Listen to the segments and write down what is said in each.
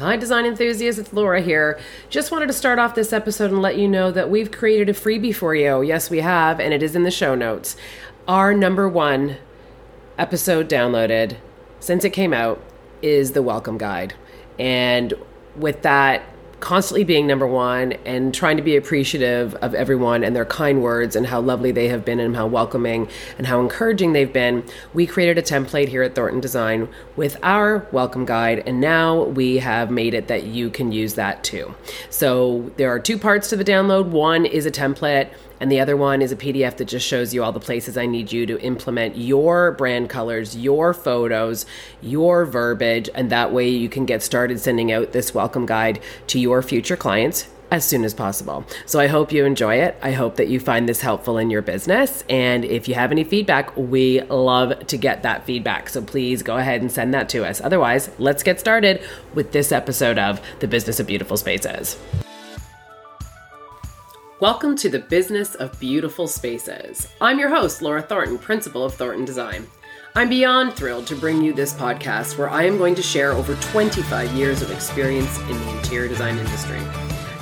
Hi, design enthusiasts, it's Laura here. Just wanted to start off this episode and let you know that we've created a freebie for you. Yes, we have, and it is in the show notes. Our number one episode downloaded since it came out is the welcome guide. And with that, constantly being number one and trying to be appreciative of everyone and their kind words and how lovely they have been and how welcoming and how encouraging they've been, we created a template here at Thornton Design with our welcome guide. And now we have made it that you can use that too. So there are two parts to the download one is a template and the other one is a PDF that just shows you all the places I need you to implement your brand colors, your photos, your verbiage, and that way you can get started sending out this welcome guide to your future clients as soon as possible. So I hope you enjoy it. I hope that you find this helpful in your business. And if you have any feedback, we love to get that feedback. So please go ahead and send that to us. Otherwise, let's get started with this episode of The Business of Beautiful Spaces. Welcome to the Business of Beautiful Spaces. I'm your host, Laura Thornton, Principal of Thornton Design. I'm beyond thrilled to bring you this podcast where I am going to share over 25 years of experience in the interior design industry.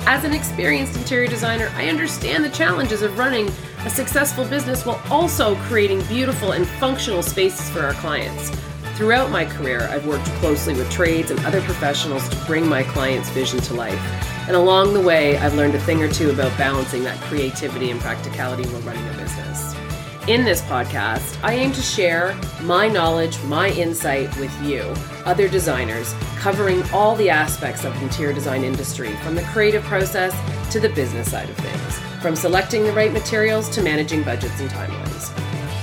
As an experienced interior designer, I understand the challenges of running a successful business while also creating beautiful and functional spaces for our clients. Throughout my career, I've worked closely with trades and other professionals to bring my clients' vision to life. And along the way, I've learned a thing or two about balancing that creativity and practicality while running a business. In this podcast, I aim to share my knowledge, my insight with you, other designers, covering all the aspects of the interior design industry, from the creative process to the business side of things, from selecting the right materials to managing budgets and timelines.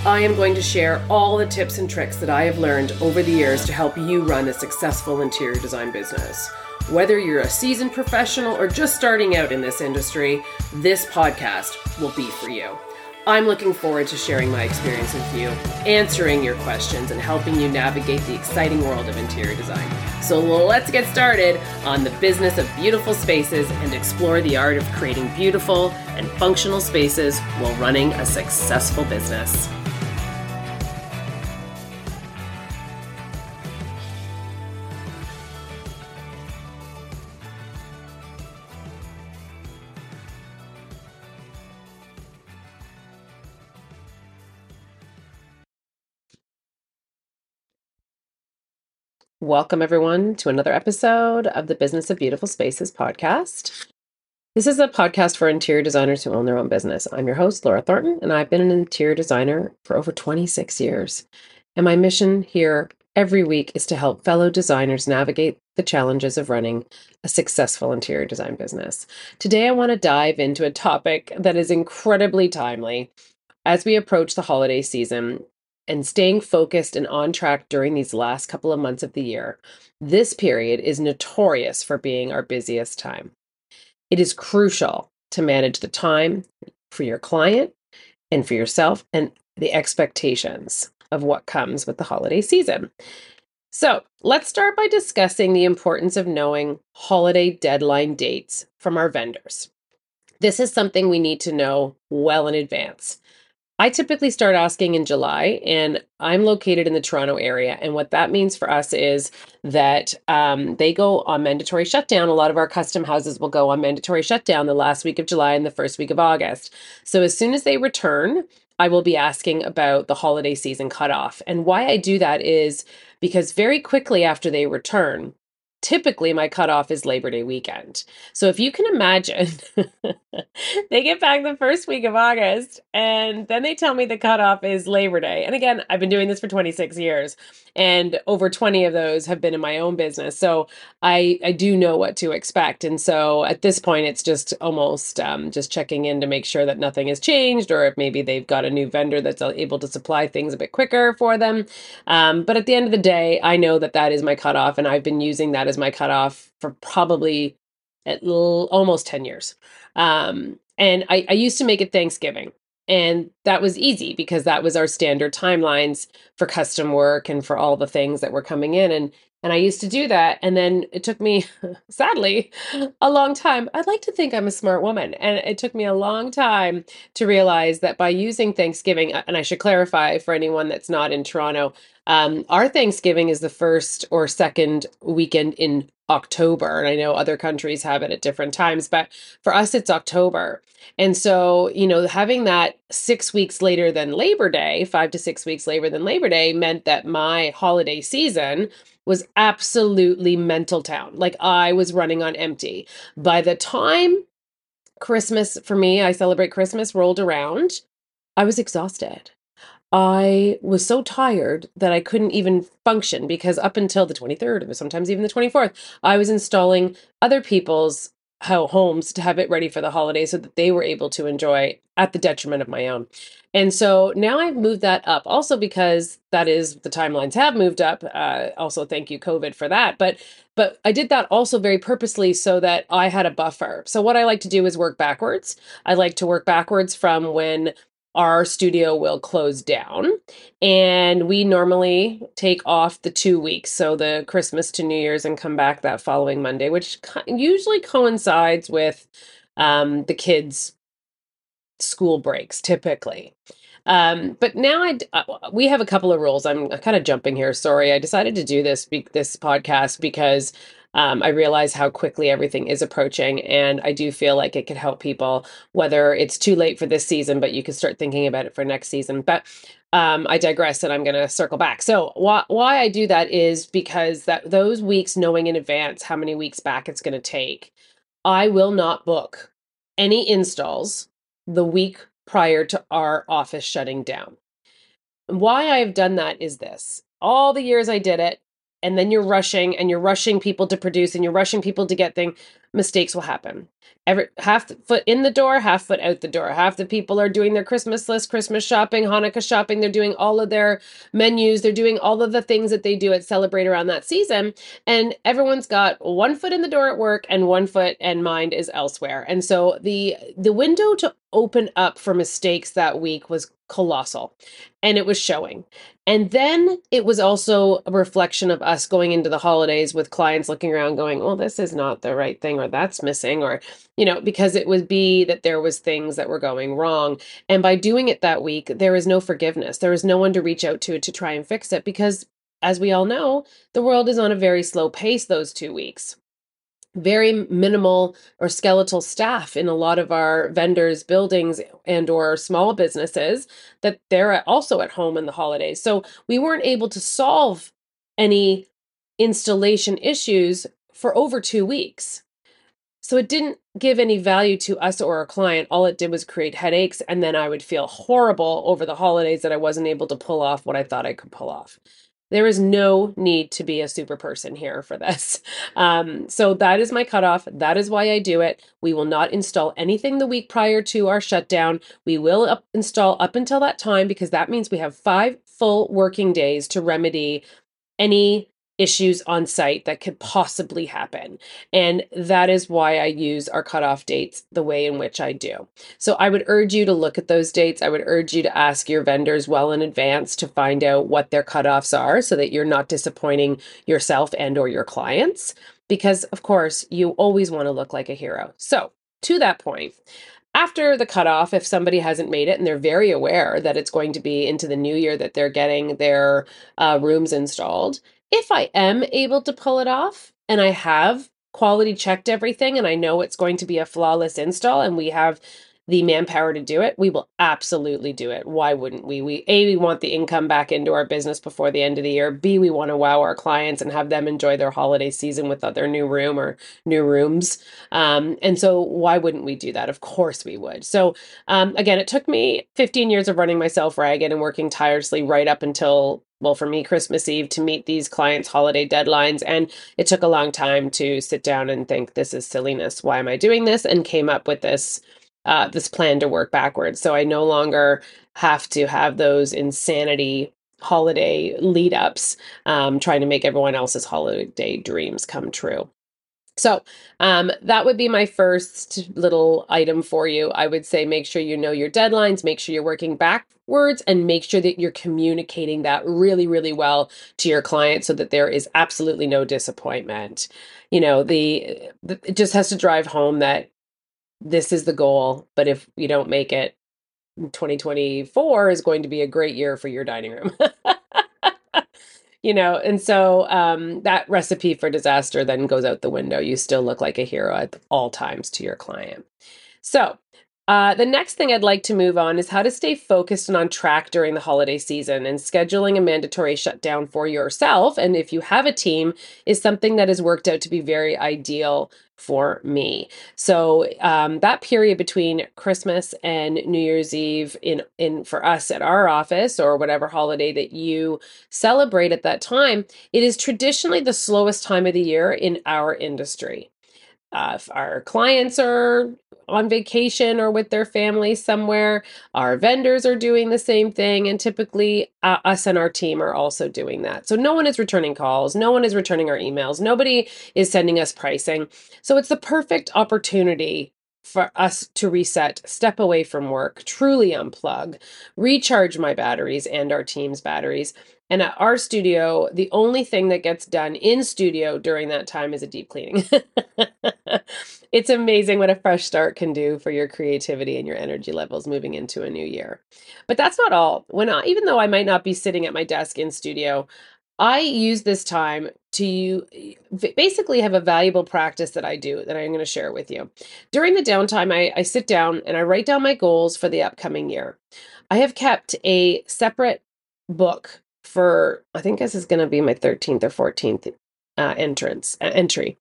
I am going to share all the tips and tricks that I have learned over the years to help you run a successful interior design business. Whether you're a seasoned professional or just starting out in this industry, this podcast will be for you. I'm looking forward to sharing my experience with you, answering your questions, and helping you navigate the exciting world of interior design. So let's get started on the business of beautiful spaces and explore the art of creating beautiful and functional spaces while running a successful business. Welcome, everyone, to another episode of the Business of Beautiful Spaces podcast. This is a podcast for interior designers who own their own business. I'm your host, Laura Thornton, and I've been an interior designer for over 26 years. And my mission here every week is to help fellow designers navigate the challenges of running a successful interior design business. Today, I want to dive into a topic that is incredibly timely as we approach the holiday season and staying focused and on track during these last couple of months of the year, this period is notorious for being our busiest time. It is crucial to manage the time for your client and for yourself and the expectations of what comes with the holiday season. So, let's start by discussing the importance of knowing holiday deadline dates from our vendors. This is something we need to know well in advance. I typically start asking in July, and I'm located in the Toronto area. And what that means for us is that um, they go on mandatory shutdown. A lot of our custom houses will go on mandatory shutdown the last week of July and the first week of August. So as soon as they return, I will be asking about the holiday season cutoff. And why I do that is because very quickly after they return, typically my cutoff is Labor Day weekend. So if you can imagine, they get back the first week of August and then they tell me the cutoff is Labor Day. And again, I've been doing this for 26 years and over 20 of those have been in my own business. So I, I do know what to expect. And so at this point, it's just almost um, just checking in to make sure that nothing has changed or if maybe they've got a new vendor that's able to supply things a bit quicker for them. Um, but at the end of the day, I know that that is my cutoff and I've been using that as my cutoff for probably at l- almost 10 years. Um, and I, I used to make it Thanksgiving. And that was easy because that was our standard timelines for custom work and for all the things that were coming in. And And I used to do that. And then it took me, sadly, a long time. I'd like to think I'm a smart woman. And it took me a long time to realize that by using Thanksgiving, and I should clarify for anyone that's not in Toronto, um, our Thanksgiving is the first or second weekend in October. And I know other countries have it at different times, but for us, it's October. And so, you know, having that six weeks later than Labor Day, five to six weeks later than Labor Day, meant that my holiday season was absolutely mental town. Like I was running on empty. By the time Christmas, for me, I celebrate Christmas, rolled around, I was exhausted. I was so tired that I couldn't even function because up until the 23rd, or sometimes even the 24th, I was installing other people's homes to have it ready for the holidays so that they were able to enjoy at the detriment of my own. And so now I've moved that up also because that is the timelines have moved up. Uh, also, thank you, COVID, for that. But but I did that also very purposely so that I had a buffer. So what I like to do is work backwards. I like to work backwards from when our studio will close down and we normally take off the two weeks so the christmas to new year's and come back that following monday which usually coincides with um, the kids school breaks typically um, but now I uh, we have a couple of rules. I'm kind of jumping here. Sorry, I decided to do this be- this podcast because um, I realize how quickly everything is approaching, and I do feel like it could help people, whether it's too late for this season, but you can start thinking about it for next season. But um, I digress, and I'm going to circle back. So why why I do that is because that those weeks, knowing in advance how many weeks back it's going to take, I will not book any installs the week prior to our office shutting down. Why I have done that is this: all the years I did it, and then you're rushing and you're rushing people to produce and you're rushing people to get things mistakes will happen every half foot in the door half foot out the door. Half the people are doing their christmas list christmas shopping hanukkah shopping. They're doing all of their menus. They're doing all of the things that they do at celebrate around that season. And everyone's got one foot in the door at work and one foot and mind is elsewhere. And so the the window to open up for mistakes that week was colossal and it was showing. And then it was also a reflection of us going into the holidays with clients looking around going, well, this is not the right thing, or that's missing, or, you know, because it would be that there was things that were going wrong. And by doing it that week, there is no forgiveness. There is no one to reach out to to try and fix it because as we all know, the world is on a very slow pace those two weeks very minimal or skeletal staff in a lot of our vendors buildings and or small businesses that they're also at home in the holidays so we weren't able to solve any installation issues for over two weeks so it didn't give any value to us or our client all it did was create headaches and then i would feel horrible over the holidays that i wasn't able to pull off what i thought i could pull off there is no need to be a super person here for this. Um, so that is my cutoff. That is why I do it. We will not install anything the week prior to our shutdown. We will up install up until that time because that means we have five full working days to remedy any issues on site that could possibly happen. And that is why I use our cutoff dates the way in which I do. So I would urge you to look at those dates. I would urge you to ask your vendors well in advance to find out what their cutoffs are so that you're not disappointing yourself and or your clients because of course you always want to look like a hero. So to that point, after the cutoff, if somebody hasn't made it and they're very aware that it's going to be into the new year that they're getting their uh, rooms installed, if I am able to pull it off and I have quality checked everything and I know it's going to be a flawless install and we have the manpower to do it, we will absolutely do it. Why wouldn't we? We A, we want the income back into our business before the end of the year. B, we want to wow our clients and have them enjoy their holiday season with their new room or new rooms. Um, and so why wouldn't we do that? Of course we would. So um, again, it took me 15 years of running myself ragged and working tirelessly right up until well, for me, Christmas Eve to meet these clients' holiday deadlines. And it took a long time to sit down and think, this is silliness. Why am I doing this? And came up with this uh, this plan to work backwards. So I no longer have to have those insanity holiday lead ups um, trying to make everyone else's holiday dreams come true. So, um, that would be my first little item for you. I would say make sure you know your deadlines, make sure you're working backwards, and make sure that you're communicating that really, really well to your client so that there is absolutely no disappointment. You know, the, the it just has to drive home that this is the goal, but if you don't make it, 2024 is going to be a great year for your dining room. you know and so um, that recipe for disaster then goes out the window. You still look like a hero at all times to your client. So uh, the next thing I'd like to move on is how to stay focused and on track during the holiday season. And scheduling a mandatory shutdown for yourself, and if you have a team, is something that has worked out to be very ideal for me. So um, that period between Christmas and New Year's Eve in in for us at our office or whatever holiday that you celebrate at that time, it is traditionally the slowest time of the year in our industry. Uh, our clients are on vacation or with their family somewhere, our vendors are doing the same thing. And typically, uh, us and our team are also doing that. So, no one is returning calls, no one is returning our emails, nobody is sending us pricing. So, it's the perfect opportunity for us to reset, step away from work, truly unplug, recharge my batteries and our team's batteries. And at our studio, the only thing that gets done in studio during that time is a deep cleaning. it's amazing what a fresh start can do for your creativity and your energy levels moving into a new year. But that's not all. When I, even though I might not be sitting at my desk in studio, I use this time to you, basically have a valuable practice that I do that I'm going to share with you. During the downtime, I, I sit down and I write down my goals for the upcoming year. I have kept a separate book for, I think this is going to be my 13th or 14th uh, entrance uh, entry.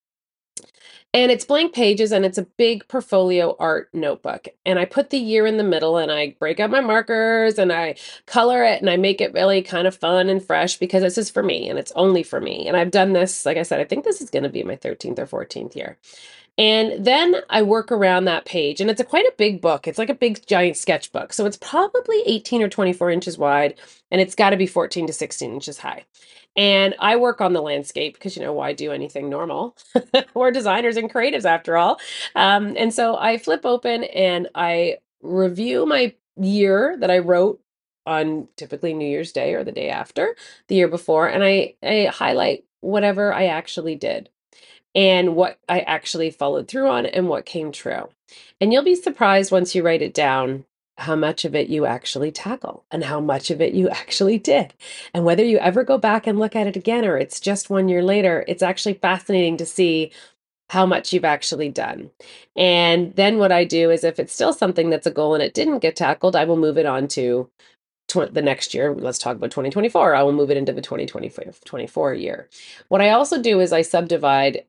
And it's blank pages and it's a big portfolio art notebook. And I put the year in the middle and I break out my markers and I color it and I make it really kind of fun and fresh because this is for me and it's only for me. And I've done this, like I said, I think this is going to be my 13th or 14th year. And then I work around that page, and it's a quite a big book. It's like a big giant sketchbook. So it's probably 18 or 24 inches wide, and it's got to be 14 to 16 inches high. And I work on the landscape because, you know, why do anything normal? We're designers and creatives after all. Um, and so I flip open and I review my year that I wrote on typically New Year's Day or the day after the year before. And I, I highlight whatever I actually did and what I actually followed through on and what came true. And you'll be surprised once you write it down how much of it you actually tackle and how much of it you actually did. And whether you ever go back and look at it again or it's just one year later, it's actually fascinating to see how much you've actually done. And then what I do is if it's still something that's a goal and it didn't get tackled, I will move it on to tw- the next year. Let's talk about 2024. I will move it into the 2024 year. What I also do is I subdivide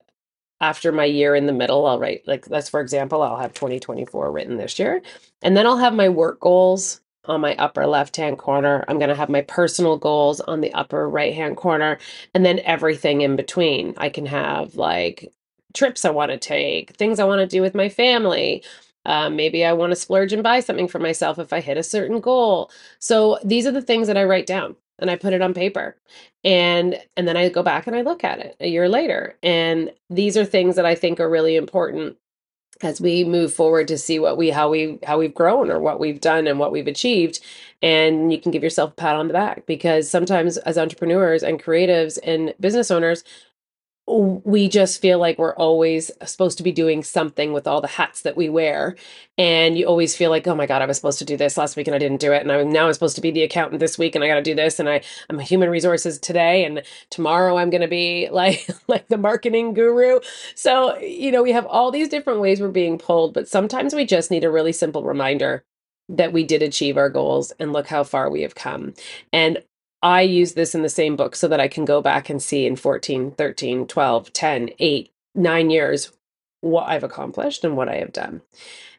after my year in the middle, I'll write like that's for example, I'll have 2024 written this year. And then I'll have my work goals on my upper left hand corner. I'm going to have my personal goals on the upper right hand corner and then everything in between. I can have like trips I want to take, things I want to do with my family. Uh, maybe I want to splurge and buy something for myself if I hit a certain goal. So these are the things that I write down and I put it on paper. And and then I go back and I look at it a year later. And these are things that I think are really important as we move forward to see what we how we how we've grown or what we've done and what we've achieved and you can give yourself a pat on the back because sometimes as entrepreneurs and creatives and business owners we just feel like we're always supposed to be doing something with all the hats that we wear. And you always feel like oh my god i was supposed to do this last week and i didn't do it. And i'm now i'm supposed to be the accountant this week and i got to do this. And i i'm a human resources today and tomorrow i'm going to be like like the marketing guru. So you know we have all these different ways we're being pulled but sometimes we just need a really simple reminder that we did achieve our goals and look how far we have come. And I use this in the same book so that I can go back and see in 14, 13, 12, 10, 8, 9 years what I've accomplished and what I have done.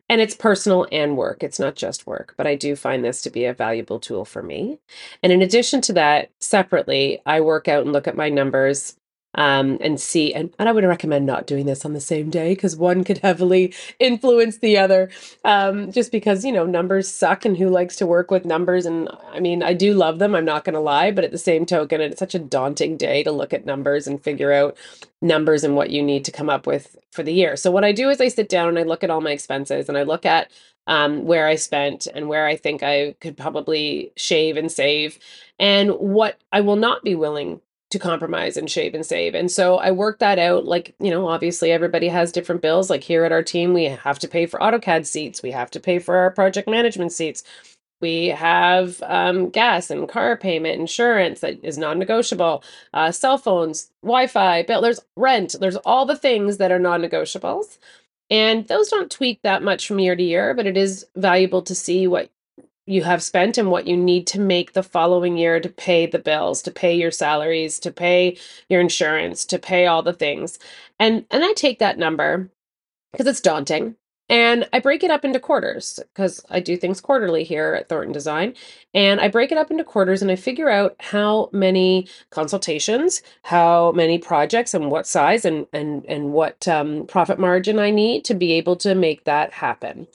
And it's personal and work. It's not just work, but I do find this to be a valuable tool for me. And in addition to that, separately, I work out and look at my numbers um, and see. And, and I would recommend not doing this on the same day because one could heavily influence the other. Um, just because you know numbers suck, and who likes to work with numbers? And I mean, I do love them. I'm not going to lie, but at the same token, it's such a daunting day to look at numbers and figure out numbers and what you need to come up with for the year. So what I do is I sit down and I look at all my expenses and I look at um, where I spent and where I think I could probably shave and save, and what I will not be willing to compromise and shave and save. And so I worked that out. Like, you know, obviously everybody has different bills. Like here at our team, we have to pay for AutoCAD seats, we have to pay for our project management seats. We have um, gas and car payment, insurance that is non negotiable, uh, cell phones, Wi Fi, bill, there's rent, there's all the things that are non negotiables. And those don't tweak that much from year to year, but it is valuable to see what you have spent and what you need to make the following year to pay the bills, to pay your salaries, to pay your insurance, to pay all the things. And and I take that number because it's daunting and I break it up into quarters because I do things quarterly here at Thornton Design. And I break it up into quarters and I figure out how many consultations, how many projects, and what size and and and what um, profit margin I need to be able to make that happen.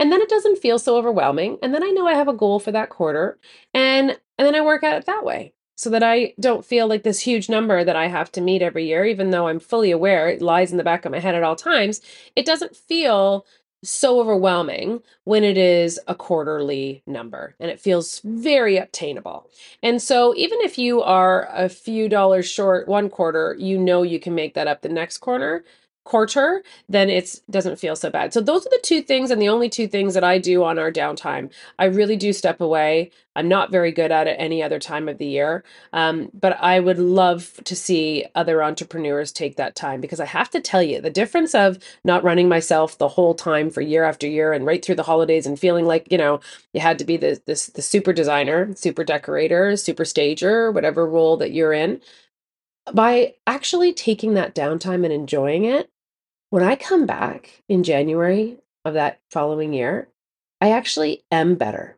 And then it doesn't feel so overwhelming. And then I know I have a goal for that quarter, and and then I work at it that way so that I don't feel like this huge number that I have to meet every year, even though I'm fully aware it lies in the back of my head at all times. It doesn't feel so overwhelming when it is a quarterly number and it feels very obtainable. And so, even if you are a few dollars short one quarter, you know you can make that up the next quarter quarter, then it doesn't feel so bad. So those are the two things and the only two things that I do on our downtime. I really do step away. I'm not very good at it any other time of the year. Um, but I would love to see other entrepreneurs take that time because I have to tell you the difference of not running myself the whole time for year after year and right through the holidays and feeling like, you know, you had to be the, the, the super designer, super decorator, super stager, whatever role that you're in by actually taking that downtime and enjoying it, when I come back in January of that following year, I actually am better.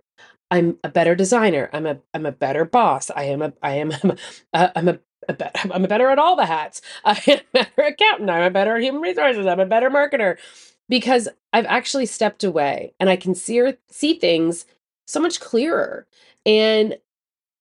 I'm a better designer. I'm a I'm a better boss. I am a I am a, uh, I'm a, a be- I'm a better at all the hats. I am a better accountant. I'm a better human resources. I'm a better marketer because I've actually stepped away and I can see see things so much clearer. And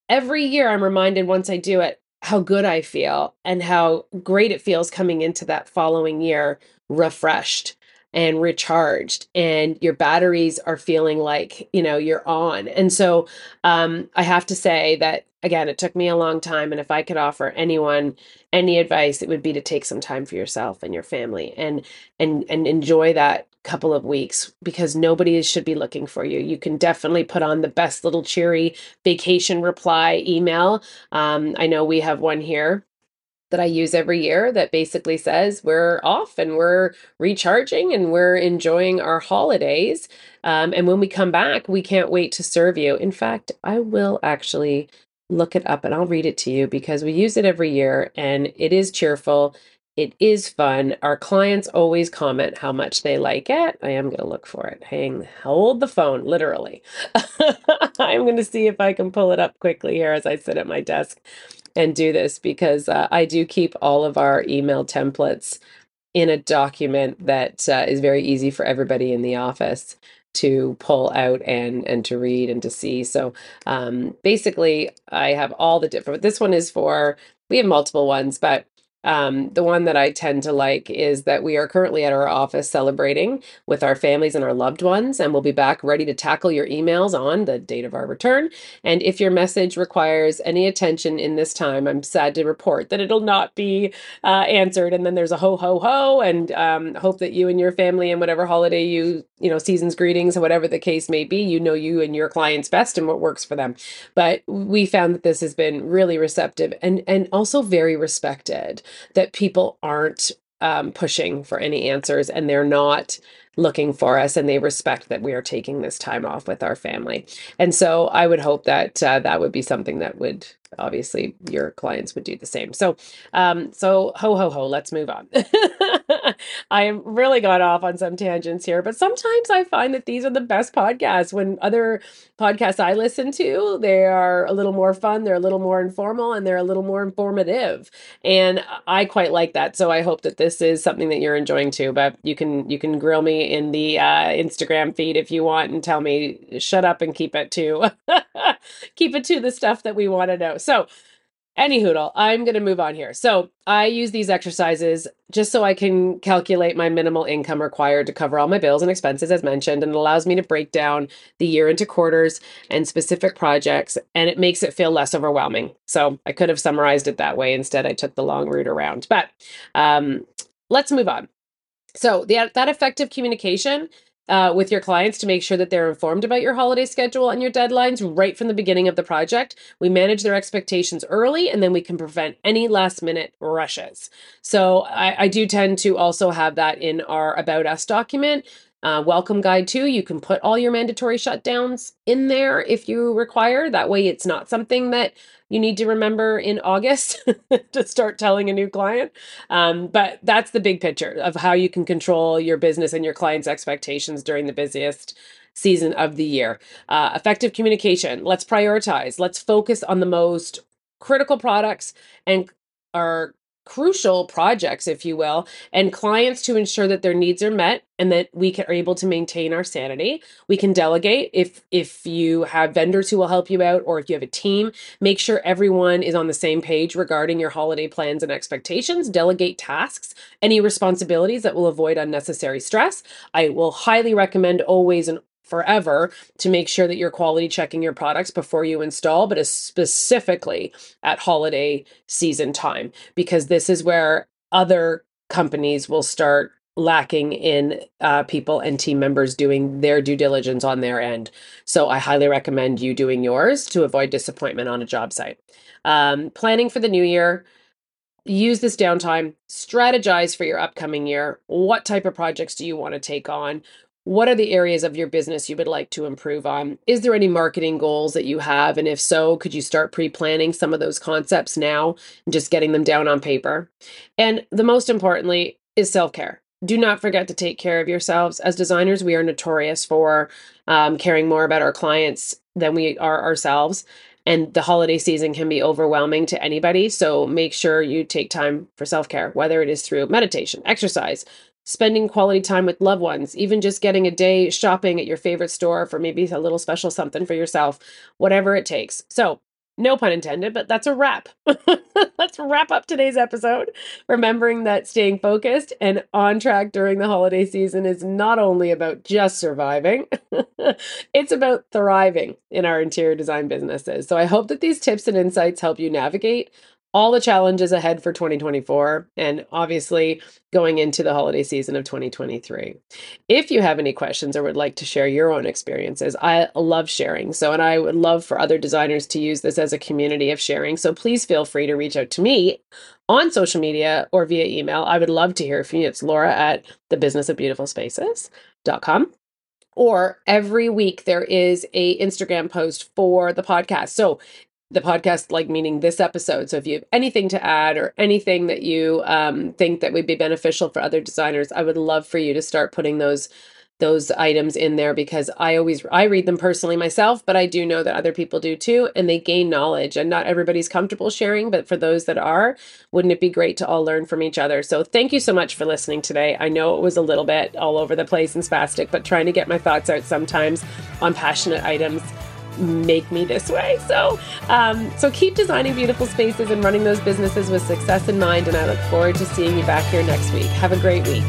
every year I'm reminded once I do it, how good I feel and how great it feels coming into that following year refreshed and recharged and your batteries are feeling like you know you're on. And so um, i have to say that again it took me a long time and if i could offer anyone any advice it would be to take some time for yourself and your family and and and enjoy that couple of weeks because nobody should be looking for you. You can definitely put on the best little cheery vacation reply email. Um, I know we have one here that I use every year that basically says we're off and we're recharging and we're enjoying our holidays. Um, and when we come back, we can't wait to serve you. In fact, I will actually look it up and I'll read it to you because we use it every year and it is cheerful it is fun. Our clients always comment how much they like it. I am going to look for it. Hang, hold the phone, literally. I'm going to see if I can pull it up quickly here as I sit at my desk and do this because uh, I do keep all of our email templates in a document that uh, is very easy for everybody in the office to pull out and and to read and to see. So um, basically, I have all the different. This one is for we have multiple ones, but um, the one that I tend to like is that we are currently at our office celebrating with our families and our loved ones, and we'll be back ready to tackle your emails on the date of our return. And if your message requires any attention in this time, I'm sad to report that it'll not be uh, answered. And then there's a ho ho ho, and um, hope that you and your family and whatever holiday you you know seasons greetings or whatever the case may be, you know you and your clients best and what works for them. But we found that this has been really receptive and and also very respected that people aren't um, pushing for any answers and they're not looking for us and they respect that we are taking this time off with our family. And so I would hope that uh, that would be something that would obviously your clients would do the same. So um so ho ho ho, let's move on. I really got off on some tangents here, but sometimes I find that these are the best podcasts when other podcasts I listen to, they are a little more fun, they're a little more informal, and they're a little more informative. And I quite like that. So I hope that this is something that you're enjoying too. But you can you can grill me in the uh, Instagram feed if you want and tell me shut up and keep it to keep it to the stuff that we want to know. So any hoodle, I'm going to move on here. So I use these exercises just so I can calculate my minimal income required to cover all my bills and expenses, as mentioned, and it allows me to break down the year into quarters and specific projects, and it makes it feel less overwhelming. So I could have summarized it that way. Instead, I took the long route around. But um, let's move on. So the, that effective communication uh, with your clients to make sure that they're informed about your holiday schedule and your deadlines right from the beginning of the project. We manage their expectations early and then we can prevent any last minute rushes. So I, I do tend to also have that in our About Us document uh, welcome guide too. You can put all your mandatory shutdowns in there if you require. That way, it's not something that you need to remember in August to start telling a new client. Um, but that's the big picture of how you can control your business and your clients' expectations during the busiest season of the year. Uh, effective communication. Let's prioritize. Let's focus on the most critical products and our crucial projects, if you will, and clients to ensure that their needs are met and that we can, are able to maintain our sanity. We can delegate if if you have vendors who will help you out or if you have a team, make sure everyone is on the same page regarding your holiday plans and expectations. Delegate tasks, any responsibilities that will avoid unnecessary stress. I will highly recommend always and forever to make sure that you're quality checking your products before you install, but specifically at holiday season time, because this is where other companies will start lacking in uh, people and team members doing their due diligence on their end. So I highly recommend you doing yours to avoid disappointment on a job site. Um, planning for the new year. Use this downtime, strategize for your upcoming year. What type of projects do you want to take on? What are the areas of your business you would like to improve on? Is there any marketing goals that you have? And if so, could you start pre planning some of those concepts now and just getting them down on paper? And the most importantly is self care. Do not forget to take care of yourselves. As designers, we are notorious for um, caring more about our clients than we are ourselves. And the holiday season can be overwhelming to anybody. So make sure you take time for self care, whether it is through meditation, exercise, spending quality time with loved ones, even just getting a day shopping at your favorite store for maybe a little special something for yourself, whatever it takes. So, no pun intended, but that's a wrap. Let's wrap up today's episode. Remembering that staying focused and on track during the holiday season is not only about just surviving, it's about thriving in our interior design businesses. So I hope that these tips and insights help you navigate all the challenges ahead for 2024 and obviously going into the holiday season of 2023. If you have any questions or would like to share your own experiences, I love sharing. So, and I would love for other designers to use this as a community of sharing. So, please feel free to reach out to me on social media or via email. I would love to hear from you. It's Laura at the business of beautiful spaces.com or every week there is a instagram post for the podcast so the podcast, like meaning this episode. So if you have anything to add or anything that you um, think that would be beneficial for other designers, I would love for you to start putting those those items in there because I always I read them personally myself, but I do know that other people do too, and they gain knowledge. And not everybody's comfortable sharing, but for those that are, wouldn't it be great to all learn from each other? So thank you so much for listening today. I know it was a little bit all over the place and spastic, but trying to get my thoughts out sometimes on passionate items make me this way. So, um, so keep designing beautiful spaces and running those businesses with success in mind. And I look forward to seeing you back here next week. Have a great week.